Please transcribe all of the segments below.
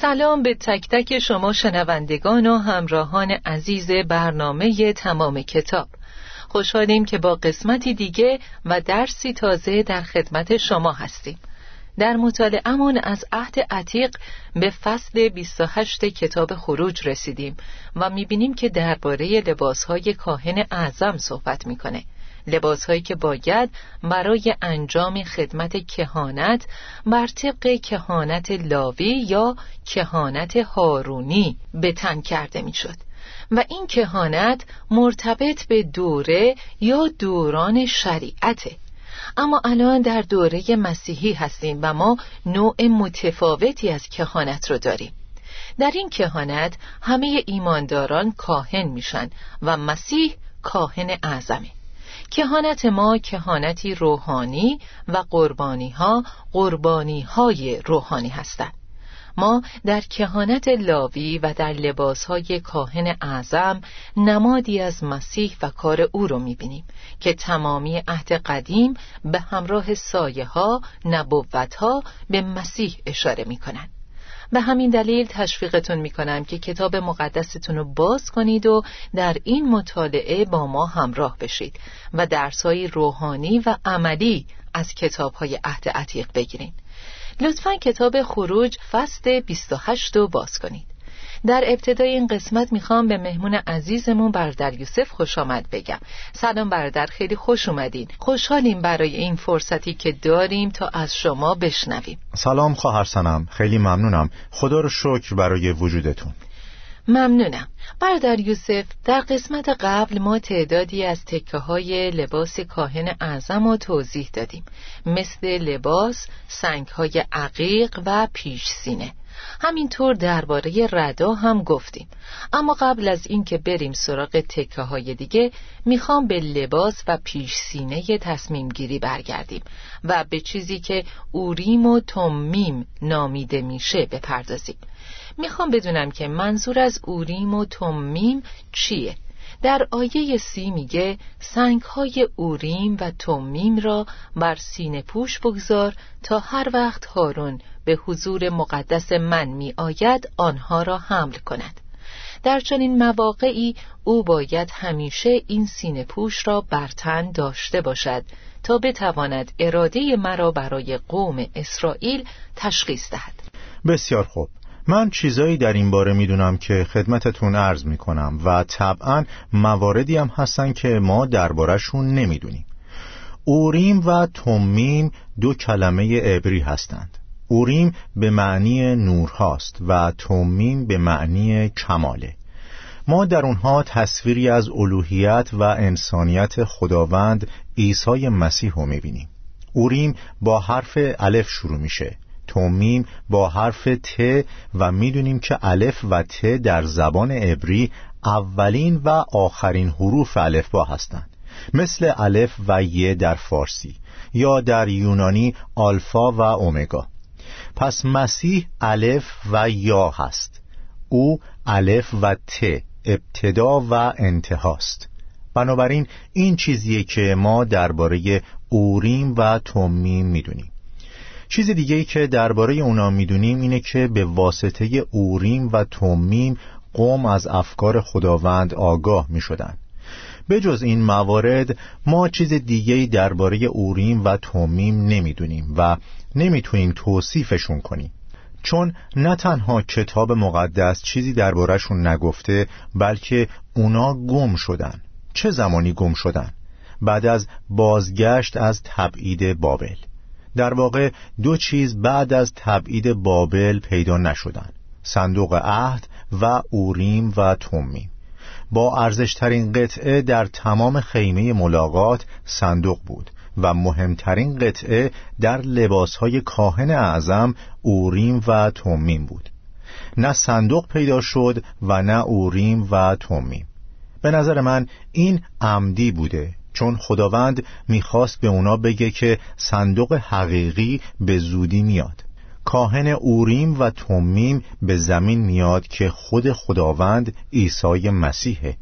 سلام به تک تک شما شنوندگان و همراهان عزیز برنامه تمام کتاب. خوشحالیم که با قسمتی دیگه و درسی تازه در خدمت شما هستیم. در مطالعهمان از عهد عتیق به فصل 28 کتاب خروج رسیدیم و می‌بینیم که درباره لباسهای کاهن اعظم صحبت می‌کنه. لباسهایی که باید برای انجام خدمت کهانت بر طبق کهانت لاوی یا کهانت هارونی به تن کرده می‌شد. و این کهانت مرتبط به دوره یا دوران شریعته. اما الان در دوره مسیحی هستیم و ما نوع متفاوتی از کهانت رو داریم. در این کهانت همه ایمانداران کاهن میشن و مسیح کاهن اعظمه. کهانت ما کهانتی روحانی و قربانی ها قربانی های روحانی هستند. ما در کهانت لاوی و در لباسهای کاهن اعظم نمادی از مسیح و کار او رو می‌بینیم که تمامی عهد قدیم به همراه سایه ها نبوت ها به مسیح اشاره می‌کنند. به همین دلیل تشویقتون می‌کنم که کتاب مقدستون رو باز کنید و در این مطالعه با ما همراه بشید و درسهای روحانی و عملی از کتاب های عهد عتیق بگیرید لطفا کتاب خروج فصل 28 رو باز کنید. در ابتدای این قسمت می‌خوام به مهمون عزیزمون برادر یوسف خوش آمد بگم. سلام برادر خیلی خوش اومدین. خوشحالیم برای این فرصتی که داریم تا از شما بشنویم. سلام خواهر سنم خیلی ممنونم. خدا رو شکر برای وجودتون. ممنونم. برادر یوسف در قسمت قبل ما تعدادی از تکه های لباس کاهن اعظم رو توضیح دادیم. مثل لباس، سنگ های عقیق و پیش سینه همینطور درباره ردا هم گفتیم. اما قبل از اینکه بریم سراغ تکه های دیگه می‌خوام به لباس و پیش سینه تصمیم گیری برگردیم و به چیزی که اوریم و تومیم نامیده میشه بپردازیم. می‌خوام بدونم که منظور از اوریم و تومیم چیه؟ در آیه سی میگه سنگ های اوریم و تومیم را بر سینه پوش بگذار تا هر وقت هارون به حضور مقدس من می آید آنها را حمل کند. در چنین مواقعی او باید همیشه این سینه پوش را بر تن داشته باشد تا بتواند اراده مرا برای قوم اسرائیل تشخیص دهد. بسیار خوب. من چیزایی در این باره می‌دونم که خدمتتون عرض می‌کنم و طبعا مواردی هم هستن که ما دربارهشون نمی‌دونیم. اوریم و تومیم دو کلمه عبری هستند. اوریم به معنی نور هاست و تومیم به معنی کماله. ما در اونها تصویری از الوهیت و انسانیت خداوند عیسی مسیح رو می‌بینیم. اوریم با حرف الف شروع میشه. تومیم با حرف ت و می‌دونیم که الف و ت در زبان عبری اولین و آخرین حروف الف با هستند. مثل الف و ی در فارسی یا در یونانی آلفا و اومگا. پس مسیح الف و یا هست. او الف و ت ابتدا و انتهاست. بنابراین این چیزیه که ما درباره اوریم و تومیم می‌دونیم. چیز دیگه ای که درباره اونا می‌دونیم اینه که به واسطه اوریم و تومیم قوم از افکار خداوند آگاه می شدن. به جز این موارد ما چیز دیگه درباره اوریم و تومیم نمی‌دونیم و نمی‌تونیم توصیفشون کنیم. چون نه تنها کتاب مقدس چیزی دربارهشون نگفته بلکه اونا گم شدن. چه زمانی گم شدن؟ بعد از بازگشت از تبعید بابل. در واقع دو چیز بعد از تبعید بابل پیدا نشدن صندوق عهد و اوریم و تومیم با ارزشترین قطعه در تمام خیمه ملاقات صندوق بود و مهمترین قطعه در لباسهای کاهن اعظم اوریم و تومیم بود. نه صندوق پیدا شد و نه اوریم و تومیم. به نظر من این عمدی بوده چون خداوند می‌خواست به اونا بگه که صندوق حقیقی به زودی میاد. کاهن اوریم و تومیم به زمین میاد که خود خداوند عیسی مسیحه.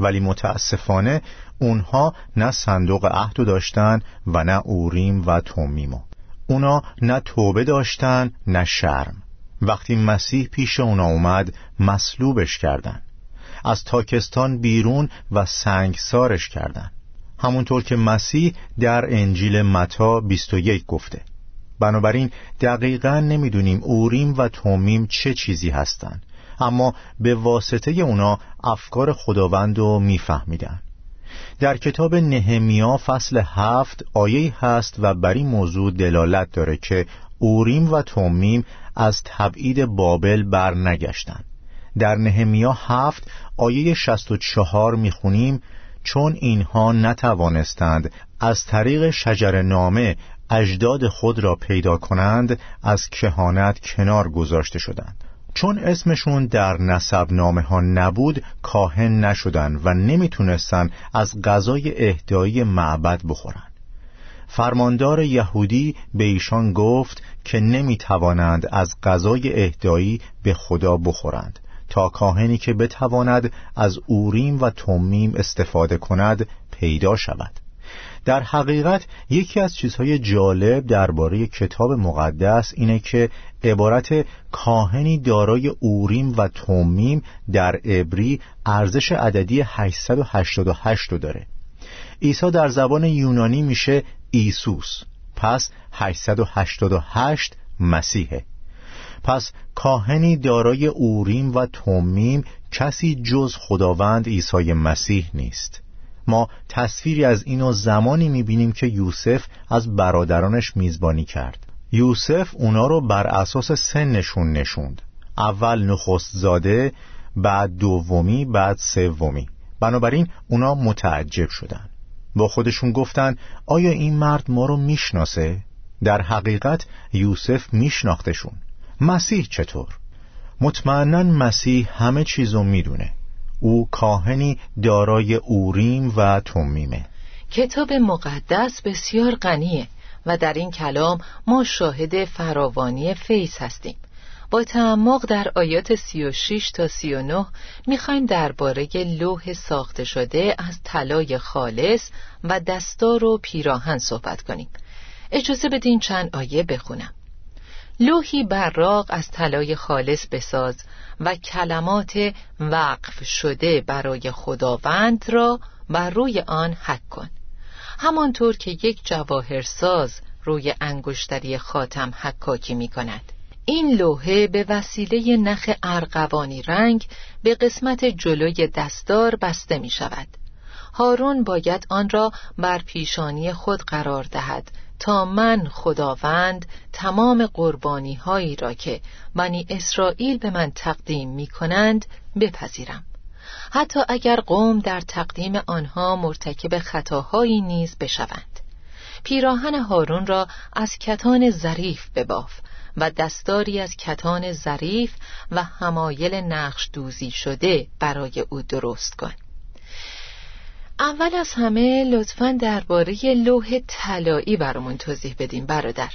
ولی متاسفانه اونها نه صندوق عهد داشتن و نه اوریم و تومیمو اونا نه توبه داشتن نه شرم. وقتی مسیح پیش اونا اومد مصلوبش کردن. از تاکستان بیرون و سنگسارش کردن. همونطور که مسیح در انجیل متا 21 گفته. بنابراین دقیقا نمی‌دونیم اوریم و تومیم چه چیزی هستند اما به واسطه اونا افکار خداوند رو میفهمیدن. در کتاب نهمیا فصل هفت آیه هست و بر این موضوع دلالت داره که اوریم و تومیم از تبعید بابل بر نگشتن در نهمیا هفت آیه 64 می‌خونیم چون اینها نتوانستند از طریق شجر نامه اجداد خود را پیدا کنند از کهانت کنار گذاشته شدند. چون اسمشون در نسب نامه ها نبود کاهن نشدن و نمی‌تونستن از غذای اهدایی معبد بخورن فرماندار یهودی به ایشان گفت که نمی‌توانند از غذای اهدایی به خدا بخورند. تا کاهنی که بتواند از اوریم و تومیم استفاده کند پیدا شود. در حقیقت یکی از چیزهای جالب درباره کتاب مقدس اینه که عبارت کاهنی دارای اوریم و تومیم در عبری ارزش عددی 888 رو داره. عیسی در زبان یونانی میشه ایسوس پس 888 مسیحه. پس کاهنی دارای اوریم و تومیم کسی جز خداوند عیسی مسیح نیست. ما تصویری از اینو زمانی می‌بینیم که یوسف از برادرانش میزبانی کرد. یوسف اونا رو بر اساس سنشون نشوند. اول نخست زاده بعد دومی بعد سومی. بنابراین اونا متعجب شدن. با خودشون گفتن آیا این مرد ما رو می‌شناسه؟ در حقیقت یوسف میشناختشون. مسیح چطور؟ مطمئنا مسیح همه چیزو می‌دونه. او کاهنی دارای اوریم و تومیمه کتاب مقدس بسیار غنیه و در این کلام ما شاهد فراوانی فیض هستیم. با تعمق در آیات 36 تا 39 می‌خوایم درباره لوح ساخته شده از طلای خالص و دستار و پیراهن صحبت کنیم. اجازه بدین چند آیه بخونم. لوحی براق از طلای خالص بساز و کلمات وقف شده برای خداوند را بر روی آن حک کن. همانطور که یک جواهرساز روی انگشتری خاتم حکاکی می کند. این لوحه به وسیله نخ ارغوانی رنگ به قسمت جلوی دستار بسته می شود. هارون باید آن را بر پیشانی خود قرار دهد تا من خداوند تمام قربانی هایی را که بنی اسرائیل به من تقدیم می کنند بپذیرم. حتی اگر قوم در تقدیم آنها مرتکب خطاهایی نیز بشوند. پیراهن هارون را از کتان ظریف بباف و دستاری از کتان ظریف و همایل نقش دوزی شده برای او درست کن. اول از همه لطفا درباره لوح طلایی برامون توضیح بدیم برادر.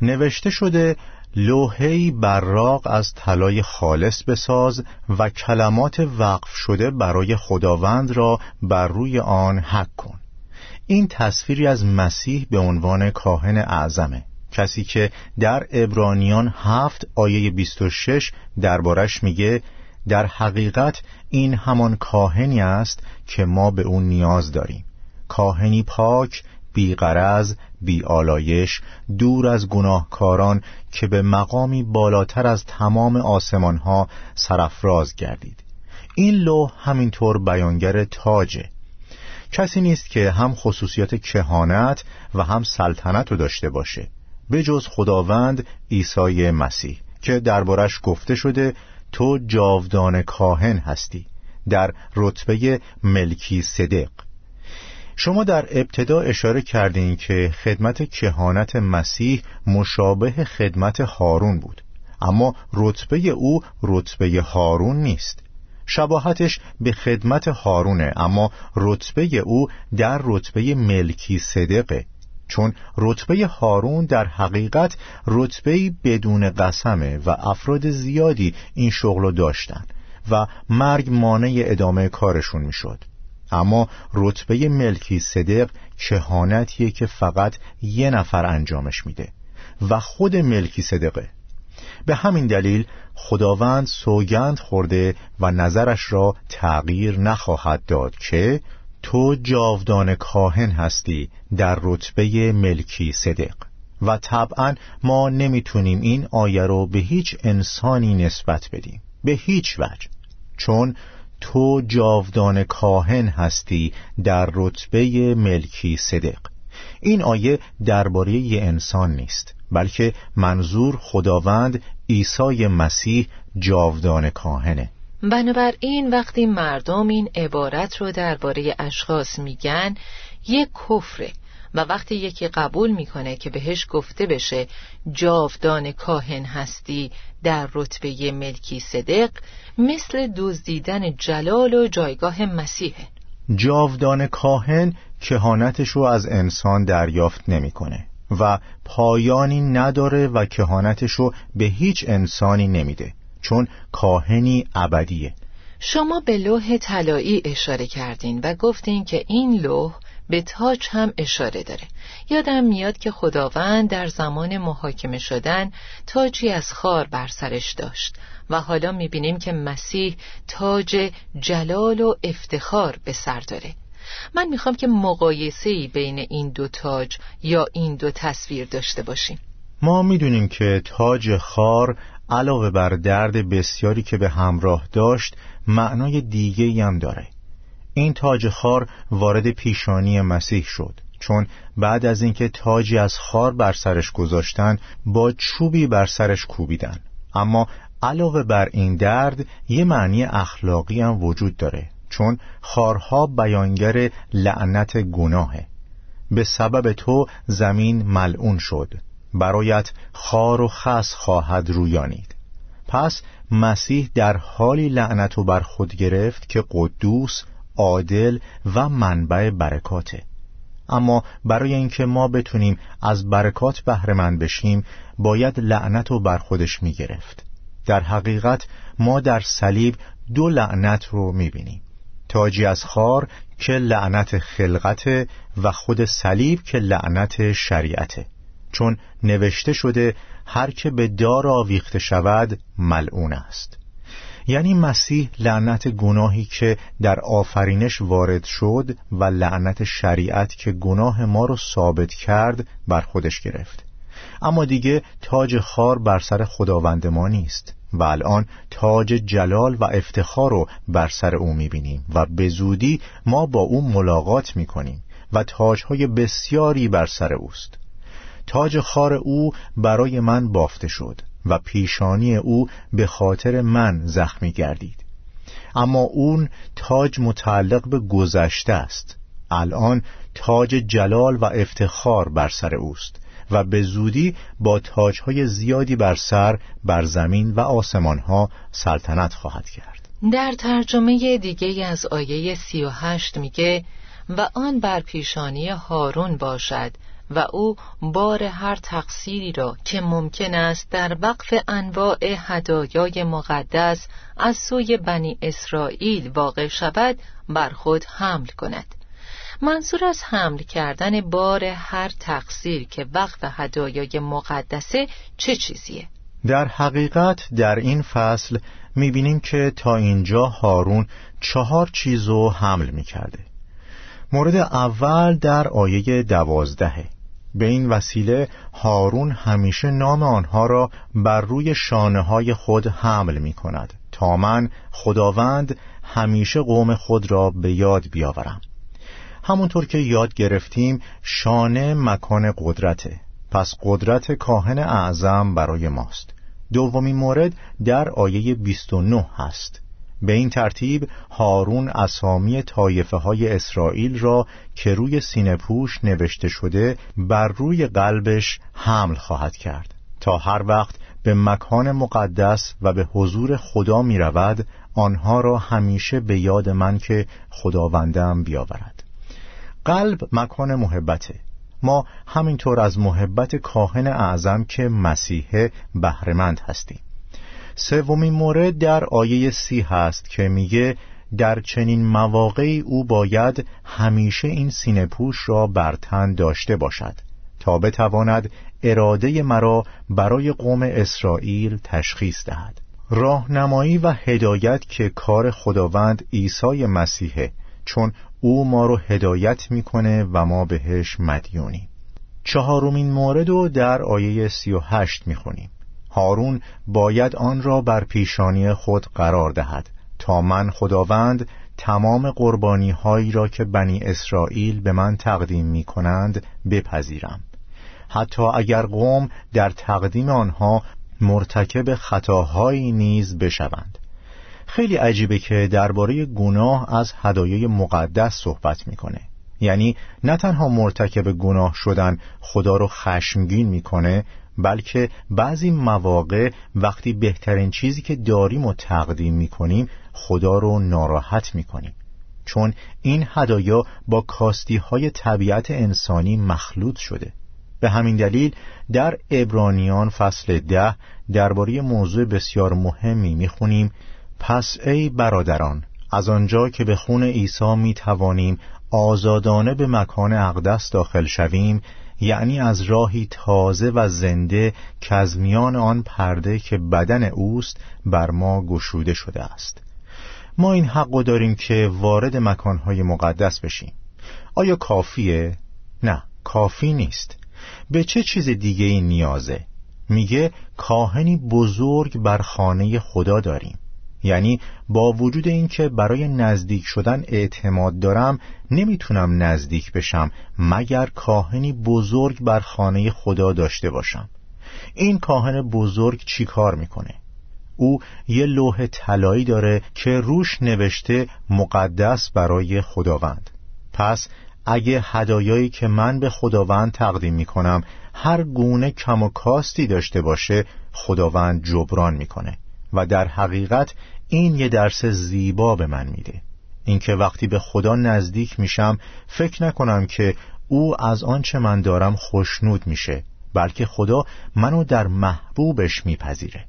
نوشته شده لوحه‌ای براق از طلای خالص بساز و کلمات وقف شده برای خداوند را بر روی آن حک کن. این تصویری از مسیح به عنوان کاهن اعظمه. کسی که در ابرانیان هفت آیه 26 دربارش میگه در حقیقت این همان کاهنی است که ما به اون نیاز داریم. کاهنی پاک بیغرز بی آلایش دور از گناهکاران که به مقامی بالاتر از تمام آسمانها سرفراز گردید. این لوح همینطور بیانگر تاجه کسی نیست که هم خصوصیات کهانت و هم سلطنت رو داشته باشه به جز خداوند عیسی مسیح که دربارش گفته شده تو جاودان کاهن هستی. در رتبه ملکی صدق شما در ابتدا اشاره کردین که خدمت کهانت مسیح مشابه خدمت هارون بود. اما رتبه او رتبه هارون نیست. شباهتش به خدمت هارونه اما رتبه او در رتبه ملکی صدقه چون رتبه هارون در حقیقت رتبه بدون قسمه و افراد زیادی این شغل داشتن. و مرگ مانع ادامه کارشون می‌شد. اما رتبه ملکی صدق کهانتیه که فقط یه نفر انجامش میده و خود ملکی صدقه. به همین دلیل خداوند سوگند خورده و نظرش را تغییر نخواهد داد که تو جاودان کاهن هستی در رتبه ملکی صدق. و طبعا ما نمی‌تونیم این آیه رو به هیچ انسانی نسبت بدیم. به هیچ وجه. چون تو جاودان کاهن هستی در رتبه ملکی صدق. این آیه درباره انسان نیست بلکه منظور خداوند عیسی مسیح جاودان کاهنه. بنابراین وقتی مردم این عبارت رو درباره اشخاص میگن یک کفره. و وقتی یکی قبول می‌کنه که بهش گفته بشه جاودان کاهن هستی در رتبه ملکی صدق مثل دزدیدن جلال و جایگاه مسیحه. جاودان کاهن کهانتش رو از انسان دریافت نمی‌کنه و پایانی نداره و کهانتش رو به هیچ انسانی نمیده چون کاهنی ابدیه. شما به لوح طلایی اشاره کردین و گفتین که این لوح به تاج هم اشاره داره. یادم میاد که خداوند در زمان محاکمه شدن تاجی از خار بر سرش داشت و حالا می‌بینیم که مسیح تاج جلال و افتخار به سر داره. من می‌خوام که مقایسه بین این دو تاج یا این دو تصویر داشته باشیم. ما می‌دونیم که تاج خار علاوه بر درد بسیاری که به همراه داشت معنای دیگه هم داره. این تاج خار وارد پیشانی مسیح شد. چون بعد از اینکه تاجی از خار بر سرش گذاشتن با چوبی بر سرش کوبیدن اما علاوه بر این درد یه معنی اخلاقی هم وجود داره. چون خارها بیانگر لعنت گناهه. به سبب تو زمین ملعون شد. برایت خار و خس خواهد رویانید. پس مسیح در حالی لعنت و بر خود گرفت که قدوس عادل و منبع برکاته. اما برای اینکه ما بتونیم از برکات بهره بشیم باید لعنت رو بر خودش می گرفت در حقیقت ما در صلیب دو لعنت رو می بینیم تاجی از خار که لعنت خلقت و خود صلیب که لعنت شریعته. چون نوشته شده هر که به دار آویخته شود ملعون است. یعنی مسیح لعنت گناهی که در آفرینش وارد شد و لعنت شریعت که گناه ما رو ثابت کرد بر خودش گرفت. اما دیگه تاج خار بر سر خداوند ما نیست و الان تاج جلال و افتخار رو بر سر او می‌بینیم و به زودی ما با او ملاقات می‌کنیم و تاجهای بسیاری بر سر اوست. تاج خار او برای من بافته شد. و پیشانی او به خاطر من زخمی گردید. اما اون تاج متعلق به گذشته است. الان تاج جلال و افتخار بر سر اوست و به زودی با تاجهای زیادی بر سر بر زمین و آسمانها سلطنت خواهد کرد. در ترجمه دیگه از آیه سی و هشت میگه و آن بر پیشانی هارون باشد و او بار هر تقصیری را که ممکن است در وقف انواع هدایای مقدس از سوی بنی اسرائیل واقع شود بر خود حمل کند. منظور از حمل کردن بار هر تقصیر که وقف هدایای مقدسه چه چیزیه؟ در حقیقت در این فصل می‌بینیم که تا اینجا هارون چهار چیزو حمل می‌کرده. مورد اول در آیه دوازدهه به این وسیله هارون همیشه نام آنها را بر روی شانه های خود حمل می کند تا من خداوند همیشه قوم خود را به یاد بیاورم. همونطور که یاد گرفتیم شانه مکان قدرته پس قدرت کاهن اعظم برای ماست. دومین مورد در آیه 29 هست. به این ترتیب هارون اسامی طایفه های اسرائیل را که روی سینه پوش نوشته شده بر روی قلبش حمل خواهد کرد. تا هر وقت به مکان مقدس و به حضور خدا می رود آنها را همیشه به یاد من که خداوندم بیاورد. قلب مکان محبته. ما همینطور از محبت کاهن اعظم که مسیحه بهرهمند هستیم. سومین مورد در آیه سی هست که میگه در چنین مواقعی او باید همیشه این سینه پوش را بر تن داشته باشد تا بتواند اراده مرا برای قوم اسرائیل تشخیص دهد. راهنمایی و هدایت که کار خداوند عیسی مسیحه چون او ما رو هدایت می‌کنه و ما بهش مدیونیم. چهارمین مورد رو در آیه سی و هشت می‌خونیم. هارون باید آن را بر پیشانی خود قرار دهد تا من خداوند تمام قربانی هایی را که بنی اسرائیل به من تقدیم می کنند بپذیرم. حتی اگر قوم در تقدیم آنها مرتکب خطاهایی نیز بشوند. خیلی عجیبه که درباره گناه از هدایای مقدس صحبت می‌کنه. یعنی نه تنها مرتکب گناه شدن خدا رو خشمگین می‌کنه بلکه بعضی مواقع وقتی بهترین چیزی که داریم و تقدیم می‌کنیم خدا رو ناراحت می‌کنیم. چون این هدایا با کاستی های طبیعت انسانی مخلوط شده. به همین دلیل در ابرانیان فصل ده درباره موضوع بسیار مهمی می‌خونیم. پس ای برادران از آنجا که به خون عیسی می توانیم آزادانه به مکان اقدس داخل شویم یعنی از راهی تازه و زنده که از میان آن پرده که بدن اوست بر ما گشوده شده است ما این حق داریم که وارد مکانهای مقدس بشیم آیا کافیه؟ نه کافی نیست به چه چیز دیگه ای نیازه؟ میگه کاهنی بزرگ بر خانه خدا داریم یعنی با وجود اینکه برای نزدیک شدن اعتماد دارم نمی‌تونم نزدیک بشم مگر کاهنی بزرگ بر خانه خدا داشته باشم. این کاهن بزرگ چی کار می‌کنه؟ او یه لوح طلایی داره که روش نوشته مقدس برای خداوند. پس اگه هدایایی که من به خداوند تقدیم می‌کنم هر گونه کم و کاستی داشته باشه خداوند جبران می‌کنه. و در حقیقت این یه درس زیبا به من میده. اینکه وقتی به خدا نزدیک میشم فکر نکنم که او از آنچه من دارم خوشنود میشه بلکه خدا منو در محبوبش میپذیره.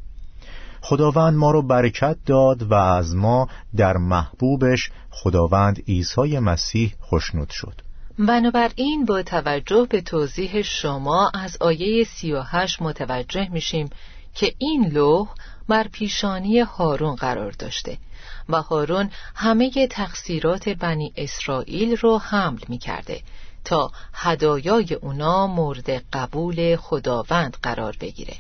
خداوند ما رو برکت داد و از ما در محبوبش خداوند عیسی مسیح خوشنود شد. بنابراین با توجه به توضیح شما از آیه سی و هشت متوجه میشیم که این لوح بر پیشانی هارون قرار داشته و هارون همه تقصیرات بنی اسرائیل رو حمل می کرده تا هدایای اونا مورد قبول خداوند قرار بگیره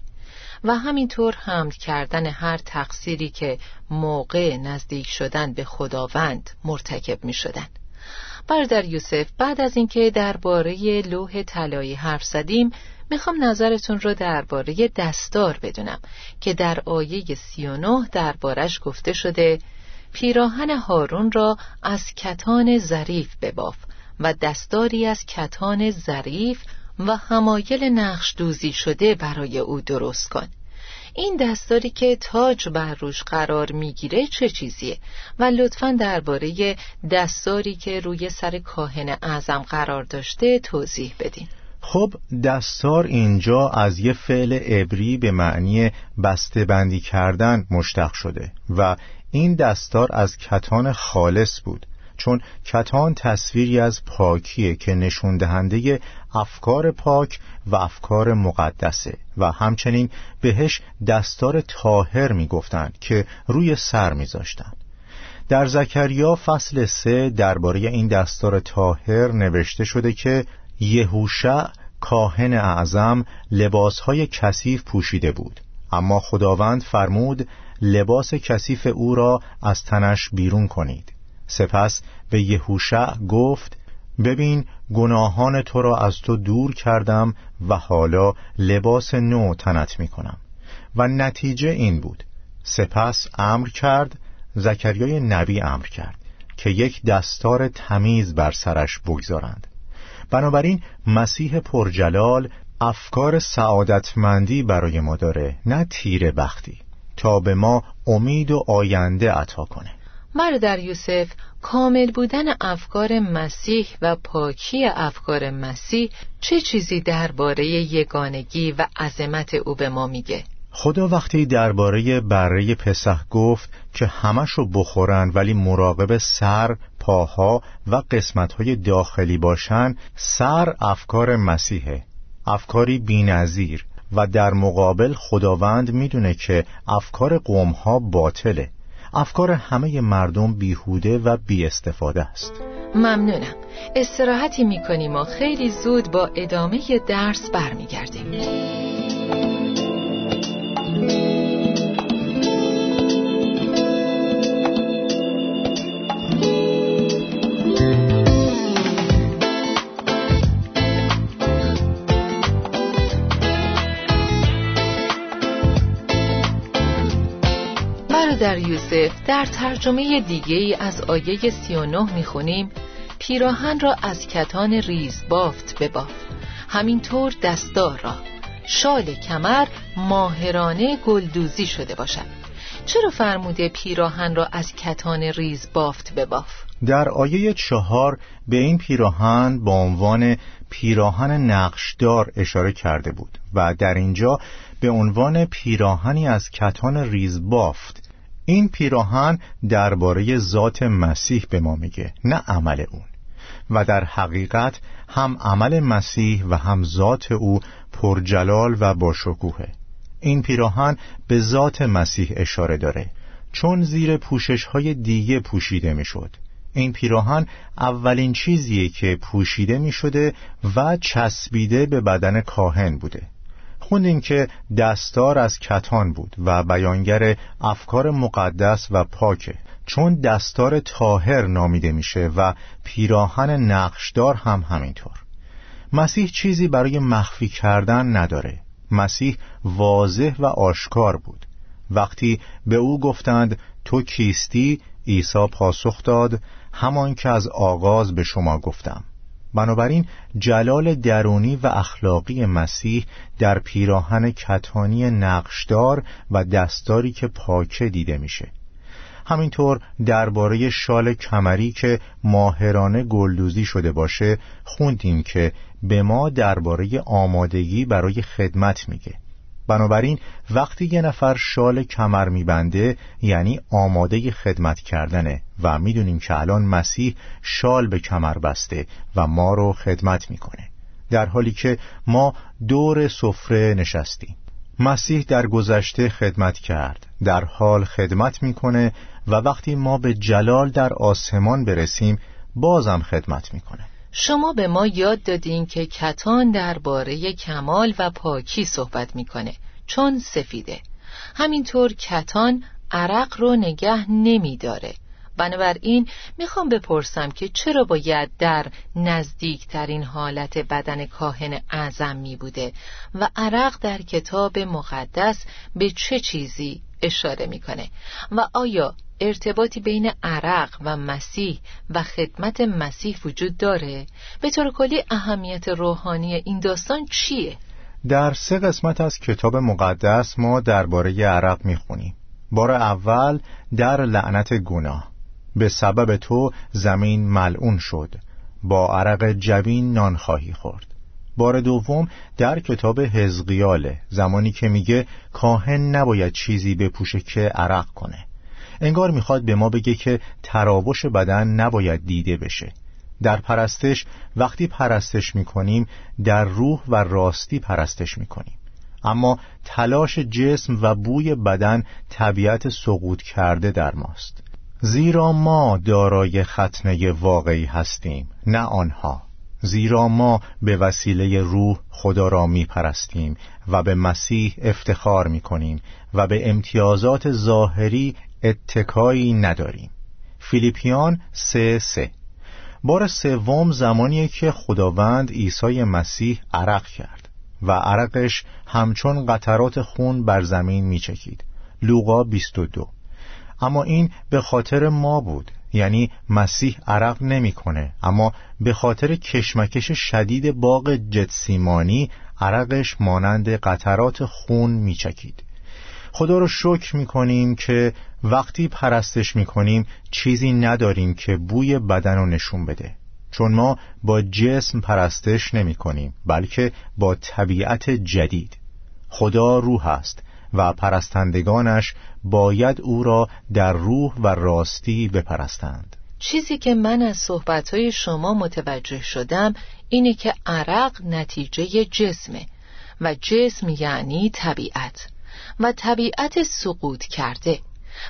و همینطور حمل کردن هر تقصیری که موقع نزدیک شدن به خداوند مرتکب می شدن برادر یوسف بعد از اینکه درباره لوح طلایی حرف زدیم می‌خوام نظرتون رو درباره دستار بدونم که در آیه 39 دربارش گفته شده پیراهن هارون را از کتان ظریف بباف و دستاری از کتان ظریف و همایل نقش دوزی شده برای او درست کن. این دستاری که تاج بر روش قرار می‌گیره چه چیزیه؟ و لطفا درباره دستاری که روی سر کاهن اعظم قرار داشته توضیح بدین. خب دستار اینجا از یه فعل عبری به معنی بسته بندی کردن مشتق شده و این دستار از کتان خالص بود چون کتان تصویری از پاکیه که نشون دهنده افکار پاک و افکار مقدسه و همچنین بهش دستار تاهر می‌گفتند که روی سر میذاشتند. در زکریا فصل سه درباره این دستار تاهر نوشته شده که یهوشع کاهن اعظم لباسهای کثیف پوشیده بود. اما خداوند فرمود لباس کثیف او را از تنش بیرون کنید. سپس به یهوشع گفت ببین گناهان تو را از تو دور کردم و حالا لباس نو تنت می کنم و نتیجه این بود. سپس امر کرد زکریای نبی امر کرد که یک دستار تمیز بر سرش بگذارند. بنابراین مسیح پرجلال افکار سعادتمندی برای ما داره نه تیر بختی تا به ما امید و آینده عطا کنه. در یوسف کامل بودن افکار مسیح و پاکی افکار مسیح چه چیزی درباره یگانگی و عظمت او به ما میگه؟ خدا وقتی درباره بره پسح گفت که همشو بخورن ولی مراقب سر، پاها و قسمتهای داخلی باشن سر افکار مسیحه افکاری بینظیر و در مقابل خداوند می‌دونه که افکار قومها باطله. افکار همه مردم بیهوده و بی استفاده است. ممنونم. استراحتی می‌کنیم و خیلی زود با ادامه درس برمیگردیم. در یوسف در ترجمه دیگه ای از آیه 39 می‌خونیم پیراهن را از کتان ریز بافت بباف همینطور دستار را. شال کمر ماهرانه گلدوزی شده باشد. چرا فرموده پیراهن را از کتان ریز بافت بباف؟ در آیه چهار به این پیراهن با عنوان پیراهن نقشدار اشاره کرده بود و در اینجا به عنوان پیراهنی از کتان ریز بافت. این پیراهن درباره ذات مسیح به ما میگه نه عمل اون. و در حقیقت هم عمل مسیح و هم ذات او پرجلال و باشکوهه این پیراهن به ذات مسیح اشاره داره. چون زیر پوشش های دیگه پوشیده می‌شد. این پیراهن اولین چیزیه که پوشیده می شده و چسبیده به بدن کاهن بوده. خوندیم که دستار از کتان بود و بیانگر افکار مقدس و پاکه چون دستار تاهر نامیده میشه و پیراهن نقشدار هم همینطور. مسیح چیزی برای مخفی کردن نداره. مسیح واضح و آشکار بود. وقتی به او گفتند تو کیستی؟ عیسی پاسخ داد همان که از آغاز به شما گفتم. بنابراین جلال درونی و اخلاقی مسیح در پیراهن کتانی نقشدار و دستاری که پاکه دیده میشه. همینطور درباره شال کمری که ماهرانه گلدوزی شده باشه خوندیم که به ما درباره آمادگی برای خدمت میگه. بنابراین وقتی یه نفر شال کمر میبنده یعنی آماده خدمت کردنه و می‌دونیم که الان مسیح شال به کمر بسته و ما رو خدمت می‌کنه. در حالی که ما دور سفره نشستیم. مسیح در گذشته خدمت کرد. در حال خدمت می‌کنه و وقتی ما به جلال در آسمان برسیم بازم خدمت می‌کنه. شما به ما یاد دادین که کتان درباره کمال و پاکی صحبت می‌کنه چون سفیده. همینطور کتان عرق رو نگه نمیداره. بنابراین می‌خوام بپرسم که چرا باید در نزدیکترین حالت بدن کاهن اعظم می بوده و عرق در کتاب مقدس به چه چیزی اشاره می‌کنه. و آیا ارتباطی بین عرق و مسیح و خدمت مسیح وجود داره؟ به طور کلی اهمیت روحانی این داستان چیه؟ در سه قسمت از کتاب مقدس ما درباره عرق می‌خونیم. بار اول در لعنت گناه. به سبب تو زمین ملعون شد. با عرق جبین نان خواهی خورد. بار دوم در کتاب حزقیاله زمانی که میگه کاهن نباید چیزی بپوشه که عرق کنه. انگار می‌خواد به ما بگه که تراوش بدن نباید دیده بشه. در پرستش وقتی پرستش می‌کنیم در روح و راستی پرستش می‌کنیم. اما تلاش جسم و بوی بدن طبیعت سقوط کرده در ماست. زیرا ما دارای ختنه واقعی هستیم نه آنها. زیرا ما به وسیله روح خدا را می پرستیم و به مسیح افتخار می کنیم و به امتیازات ظاهری اتکایی نداریم. فیلیپیان سه سه. بار سوم زمانیه که خداوند عیسی مسیح عرق کرد و عرقش همچون قطرات خون بر زمین میچکید. لوقا 22 اما این به خاطر ما بود. یعنی مسیح عرق نمی‌کنه. اما به خاطر کشمکش شدید باغ جتسیمانی عرقش مانند قطرات خون میچکید. خدا رو شکر می‌کنیم که وقتی پرستش می‌کنیم چیزی نداریم که بوی بدن رو نشون بده. چون ما با جسم پرستش نمی کنیم بلکه با طبیعت جدید. خدا روح است. و پرستندگانش باید او را در روح و راستی بپرستند. چیزی که من از صحبتهای شما متوجه شدم اینه که عرق نتیجه جسمه و جسم یعنی طبیعت و طبیعت سقوط کرده.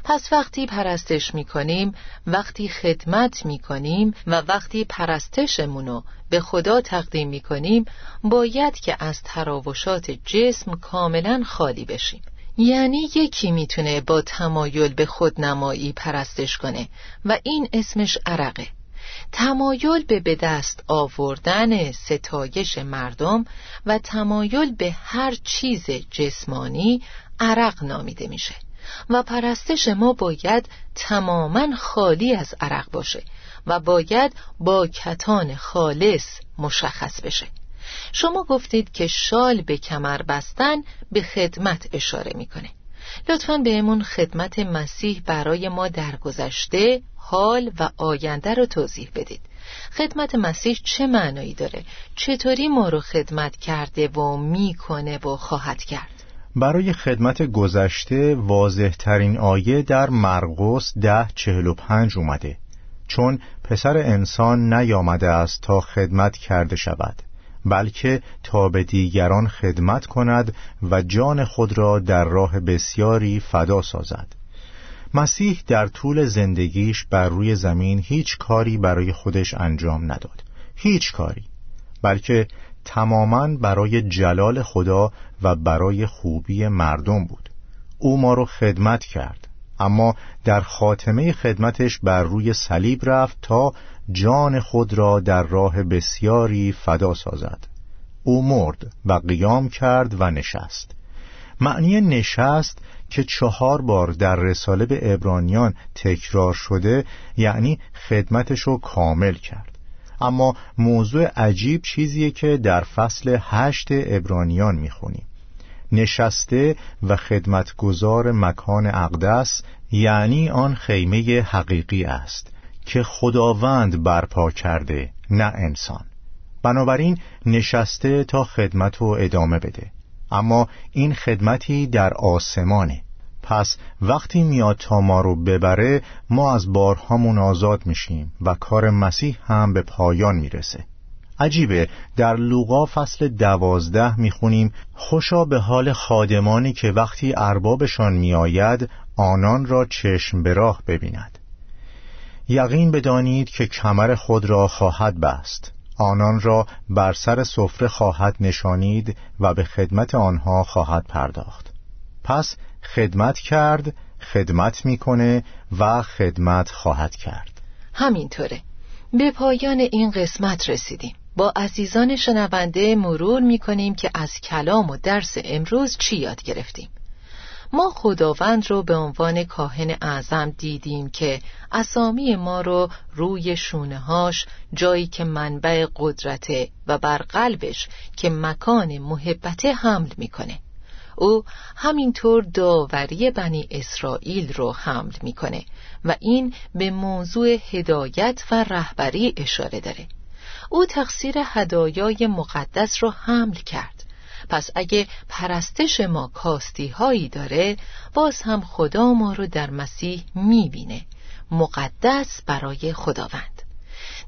پس وقتی پرستش می‌کنیم وقتی خدمت می‌کنیم و وقتی پرستشمونو به خدا تقدیم می‌کنیم باید که از تراوشات جسم کاملا خالی بشیم. یعنی یکی می‌تونه با تمایل به خودنمایی پرستش کنه و این اسمش عرقه. تمایل به به دست آوردن ستایش مردم و تمایل به هر چیز جسمانی عرق نامیده میشه. و پرستش ما باید تماما خالی از عرق باشه و باید با کتان خالص مشخص بشه. شما گفتید که شال به کمر بستن به خدمت اشاره می‌کنه. لطفا بهمون خدمت مسیح برای ما در گذشته حال و آینده رو توضیح بدید. خدمت مسیح چه معنایی داره؟ چطوری ما رو خدمت کرده و می‌کنه و خواهد کرد؟ برای خدمت گذشته واضح ترین آیه در مرقس ده چهل و پنج اومده. چون پسر انسان نیامده است تا خدمت کرده شود. بلکه تا به دیگران خدمت کند و جان خود را در راه بسیاری فدا سازد. مسیح در طول زندگیش بر روی زمین هیچ کاری برای خودش انجام نداد. هیچ کاری. بلکه تماما برای جلال خدا و برای خوبی مردم بود. او ما رو خدمت کرد. اما در خاتمه خدمتش بر روی صلیب رفت تا جان خود را در راه بسیاری فدا سازد. او مرد و قیام کرد و نشست. معنی نشست که چهار بار در رساله به ابرانیان تکرار شده یعنی خدمتش رو کامل کرد. اما موضوع عجیب چیزیه که در فصل هشت ابرانیان می‌خونیم نشسته و خدمتگزار مکان اقدس یعنی آن خیمه حقیقی است. که خداوند برپا کرده نه انسان. بنابراین نشسته تا خدمت رو ادامه بده. اما این خدمتی در آسمانه. پس وقتی میاد تا ما رو ببره ما از بارهامون آزاد میشیم و کار مسیح هم به پایان می‌رسه. عجیبه در لوقا فصل دوازده می‌خونیم خوشا به حال خادمانی که وقتی اربابشان میآید آنان را چشم به راه ببیند. یقین بدانید که کمر خود را خواهد بست. آنان را بر سر سفره خواهد نشانید و به خدمت آنها خواهد پرداخت. پس خدمت کرد خدمت می‌کنه و خدمت خواهد کرد. همینطوره. به پایان این قسمت رسیدیم. با عزیزان شنونده مرور می‌کنیم که از کلام و درس امروز چی یاد گرفتیم؟ ما خداوند رو به عنوان کاهن اعظم دیدیم که اسامی ما رو روی شونه هاش جایی که منبع قدرته و بر قلبش که مکان محبت حمل می‌کنه. او همینطور داوری بنی اسرائیل رو حمل می‌کنه و این به موضوع هدایت و رهبری اشاره داره. او تقصیر هدایای مقدس رو حمل کرد. پس اگه پرستش ما کاستی هایی داره باز هم خدا ما رو در مسیح می‌بینه. مقدس برای خداوند.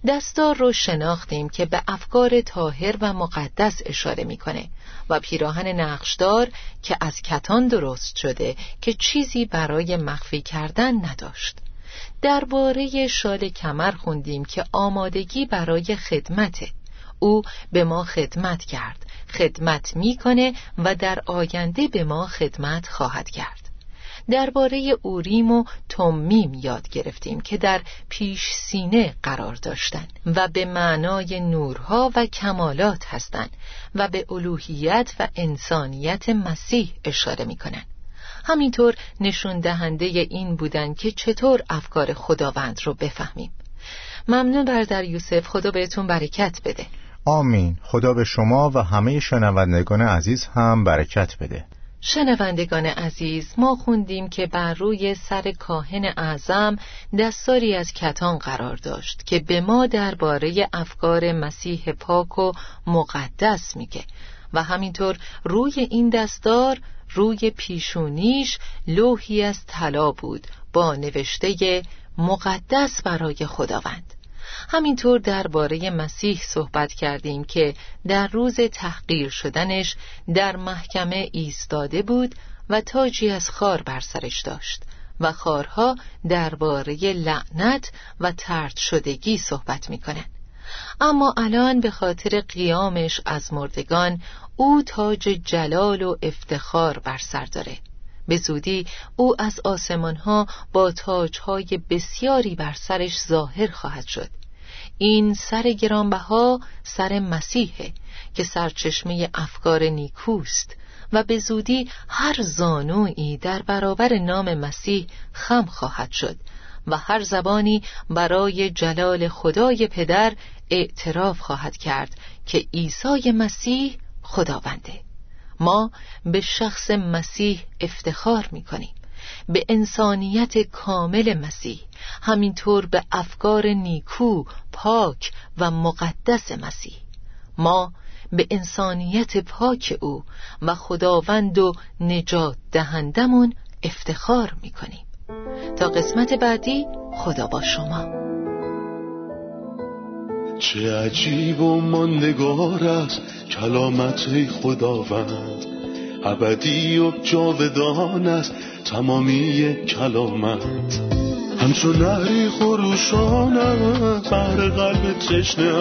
دستار رو شناختیم که به افکار تاهر و مقدس اشاره می‌کنه و پیراهن نقشدار که از کتان درست شده که چیزی برای مخفی کردن نداشت. درباره شال کمر خوندیم که آمادگی برای خدمته. او به ما خدمت کرد. خدمت می‌کنه و در آینده به ما خدمت خواهد کرد. درباره اوریم و تومیم یاد گرفتیم که در پیش سینه قرار داشتند و به معنای نورها و کمالات هستند و به الوهیت و انسانیت مسیح اشاره می‌کنند همینطور نشون دهنده این بودن که چطور افکار خداوند رو بفهمیم. ممنون برادر یوسف. خدا بهتون برکت بده. آمین. خدا به شما و همه شنوندگان عزیز هم برکت بده. شنوندگان عزیز ما خوندیم که بر روی سر کاهن اعظم دستاری از کتان قرار داشت که به ما درباره افکار مسیح پاک و مقدس میگه و همینطور روی این دستار روی پیشونیش لوحی از طلا بود با نوشته مقدس برای خداوند. همینطور درباره مسیح صحبت کردیم که در روز تحقیر شدنش در محکمه ایستاده بود و تاجی از خار بر سرش داشت و خارها درباره لعنت و ترد شدگی صحبت می‌کنن اما الان به خاطر قیامش از مردگان او تاج جلال و افتخار بر سر داره. به زودی او از آسمانها با تاجهای بسیاری بر سرش ظاهر خواهد شد. این سر گرانبها سر مسیحه که سرچشمه افکار نیکوست و به زودی هر زانویی در برابر نام مسیح خم خواهد شد و هر زبانی برای جلال خدای پدر اعتراف خواهد کرد که عیسی مسیح خداونده. ما به شخص مسیح افتخار می کنیم به انسانیت کامل مسیح همینطور به افکار نیکو پاک و مقدس مسیح. ما به انسانیت پاک او و خداوند و نجات دهندمون افتخار می‌کنیم. تا قسمت بعدی خدا با شما. چه عجیب و ماندگار است کلامت خداوند. ابدی و جاودان است تمامی کلامت. همچون نهری خروشان است بر قلب تشنه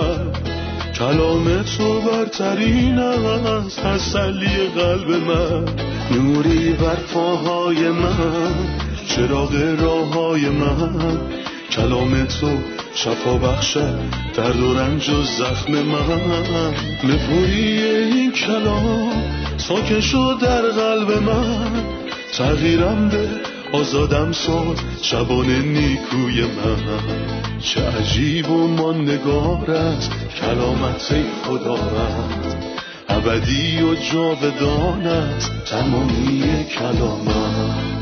کلام تو برترین است تسلی قلب من. نوری بر پاهای من چراغ راه های من. کلام تو شفا بخشد درد و رنج و زخم من. نپوری این کلام ساکن شد در قلب من. تغییرم به آزادم ساد شبان نیکوی من. چه عجیب و ماندگار است کلامت خدا رد ابدی و جاودان است تمامی کلامت.